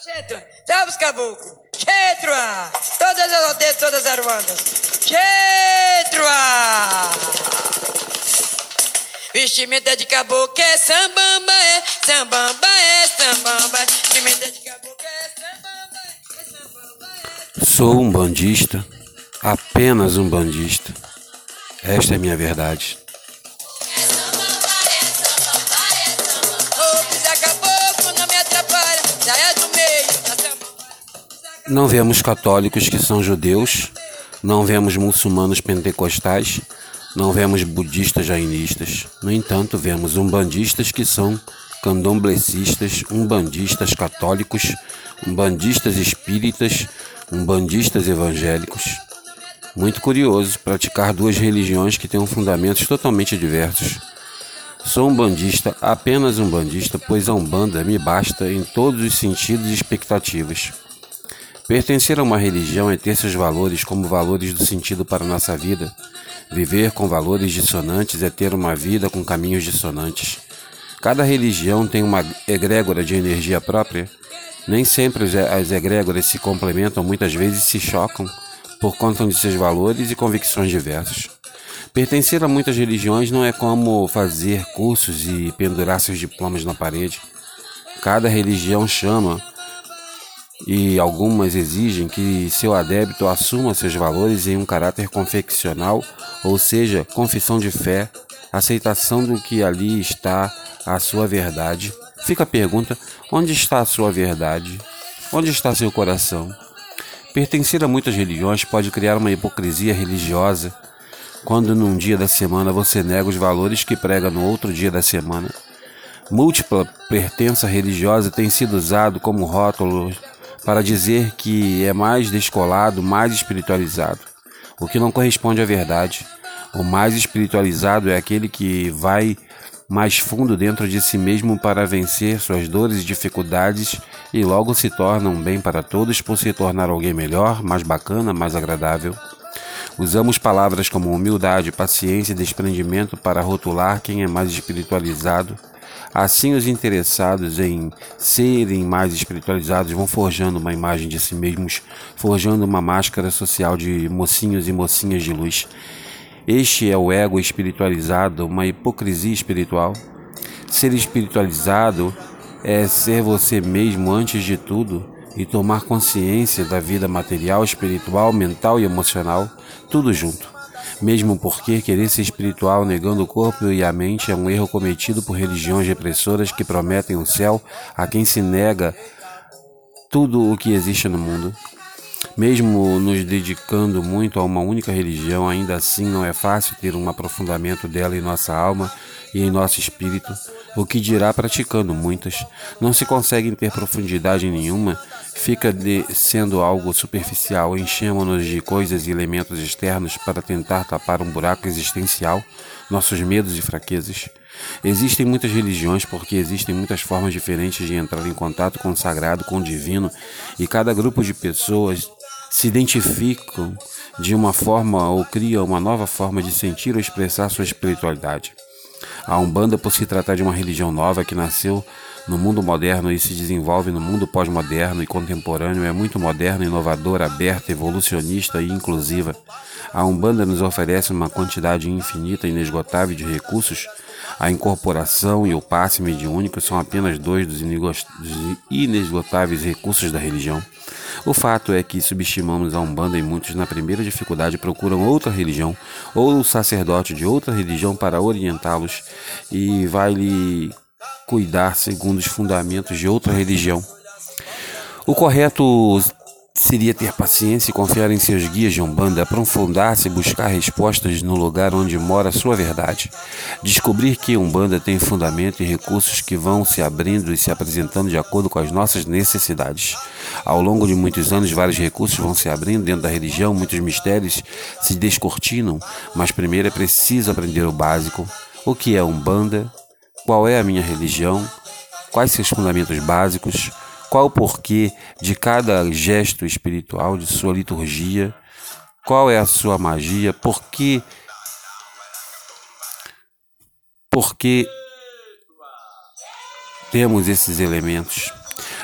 Chetra, salve os caboclos. Chetra, todas as aldeias, todas as aruandas. Chetra. Vestimenta de caboclo é sambamba, é sambamba, é sambamba. Vestimenta de caboclo é sambamba, é sambamba, é Sou um bandista, apenas um bandista. Esta é minha verdade. Não vemos católicos que são judeus, não vemos muçulmanos pentecostais, não vemos budistas jainistas. No entanto, vemos umbandistas que são candomblecistas, umbandistas católicos, umbandistas espíritas, umbandistas evangélicos. Muito curioso praticar duas religiões que têm fundamentos totalmente diversos. Sou um bandista, apenas um bandista, pois a Umbanda me basta em todos os sentidos e expectativas. Pertencer a uma religião é ter seus valores como valores do sentido para a nossa vida. Viver com valores dissonantes é ter uma vida com caminhos dissonantes. Cada religião tem uma egrégora de energia própria. Nem sempre as egrégoras se complementam, muitas vezes se chocam por conta de seus valores e convicções diversos. Pertencer a muitas religiões não é como fazer cursos e pendurar seus diplomas na parede. Cada religião chama e algumas exigem que seu adébito assuma seus valores em um caráter confeccional, ou seja, confissão de fé, aceitação do que ali está a sua verdade. Fica a pergunta: onde está a sua verdade? Onde está seu coração? Pertencer a muitas religiões pode criar uma hipocrisia religiosa quando num dia da semana você nega os valores que prega no outro dia da semana. Múltipla pertença religiosa tem sido usado como rótulo para dizer que é mais descolado, mais espiritualizado, o que não corresponde à verdade. O mais espiritualizado é aquele que vai mais fundo dentro de si mesmo para vencer suas dores e dificuldades e logo se torna um bem para todos por se tornar alguém melhor, mais bacana, mais agradável. Usamos palavras como humildade, paciência e desprendimento para rotular quem é mais espiritualizado. Assim, os interessados em serem mais espiritualizados vão forjando uma imagem de si mesmos, forjando uma máscara social de mocinhos e mocinhas de luz. Este é o ego espiritualizado, uma hipocrisia espiritual. Ser espiritualizado é ser você mesmo antes de tudo e tomar consciência da vida material, espiritual, mental e emocional, tudo junto. Mesmo porque querer ser espiritual negando o corpo e a mente é um erro cometido por religiões repressoras que prometem o céu a quem se nega tudo o que existe no mundo. Mesmo nos dedicando muito a uma única religião, ainda assim não é fácil ter um aprofundamento dela em nossa alma e em nosso espírito. O que dirá praticando muitas? Não se consegue ter profundidade nenhuma, fica de, sendo algo superficial. Enchemos-nos de coisas e elementos externos para tentar tapar um buraco existencial, nossos medos e fraquezas. Existem muitas religiões porque existem muitas formas diferentes de entrar em contato com o sagrado, com o divino, e cada grupo de pessoas se identificam de uma forma ou criam uma nova forma de sentir ou expressar sua espiritualidade. A Umbanda, por se tratar de uma religião nova que nasceu no mundo moderno e se desenvolve no mundo pós-moderno e contemporâneo, é muito moderna, inovadora, aberta, evolucionista e inclusiva. A Umbanda nos oferece uma quantidade infinita e inesgotável de recursos. A incorporação e o passe mediúnico são apenas dois dos inesgotáveis recursos da religião. O fato é que subestimamos a Umbanda e muitos, na primeira dificuldade, procuram outra religião ou o sacerdote de outra religião para orientá-los e vai lhe cuidar segundo os fundamentos de outra religião. O correto seria ter paciência e confiar em seus guias de Umbanda, aprofundar-se e buscar respostas no lugar onde mora a sua verdade. Descobrir que Umbanda tem fundamento e recursos que vão se abrindo e se apresentando de acordo com as nossas necessidades. Ao longo de muitos anos, vários recursos vão se abrindo dentro da religião, muitos mistérios se descortinam, mas primeiro é preciso aprender o básico: o que é Umbanda, qual é a minha religião, quais seus fundamentos básicos, qual o porquê de cada gesto espiritual, de sua liturgia, qual é a sua magia, por que, por que temos esses elementos.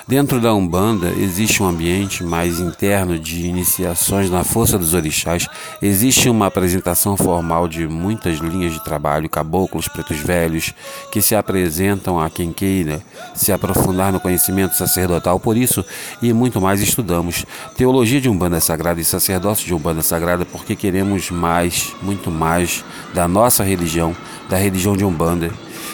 Dentro da Umbanda existe um ambiente mais interno de iniciações na força dos orixás. Existe uma apresentação formal de muitas linhas de trabalho, caboclos, pretos velhos, que se apresentam a quem queira se aprofundar no conhecimento sacerdotal. Por isso e muito mais estudamos teologia de Umbanda Sagrada e sacerdócio de Umbanda Sagrada porque queremos mais, muito mais da nossa religião, da religião de Umbanda.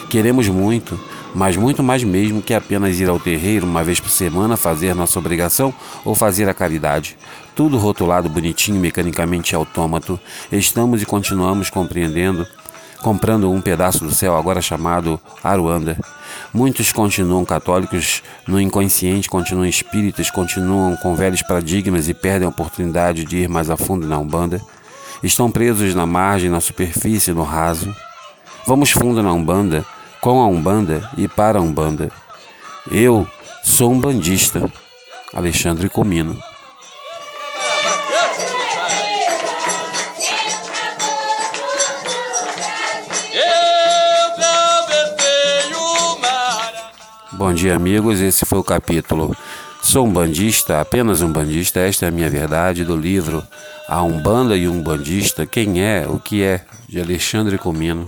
Queremos muito mas muito mais mesmo que apenas ir ao terreiro uma vez por semana fazer nossa obrigação ou fazer a caridade. Tudo rotulado bonitinho, mecanicamente autômato. Estamos e continuamos compreendendo, comprando um pedaço do céu agora chamado Aruanda. Muitos continuam católicos no inconsciente, continuam espíritas, continuam com velhos paradigmas e perdem a oportunidade de ir mais a fundo na Umbanda. Estão presos na margem, na superfície, no raso. Vamos fundo na Umbanda com a Umbanda e para a Umbanda. Eu sou um bandista, Alexandre Comino. Bom dia, amigos. Esse foi o capítulo Sou um bandista, apenas um bandista. Esta é a minha verdade do livro A Umbanda e um Bandista. Quem é, o que é, de Alexandre Comino.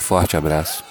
Um forte abraço.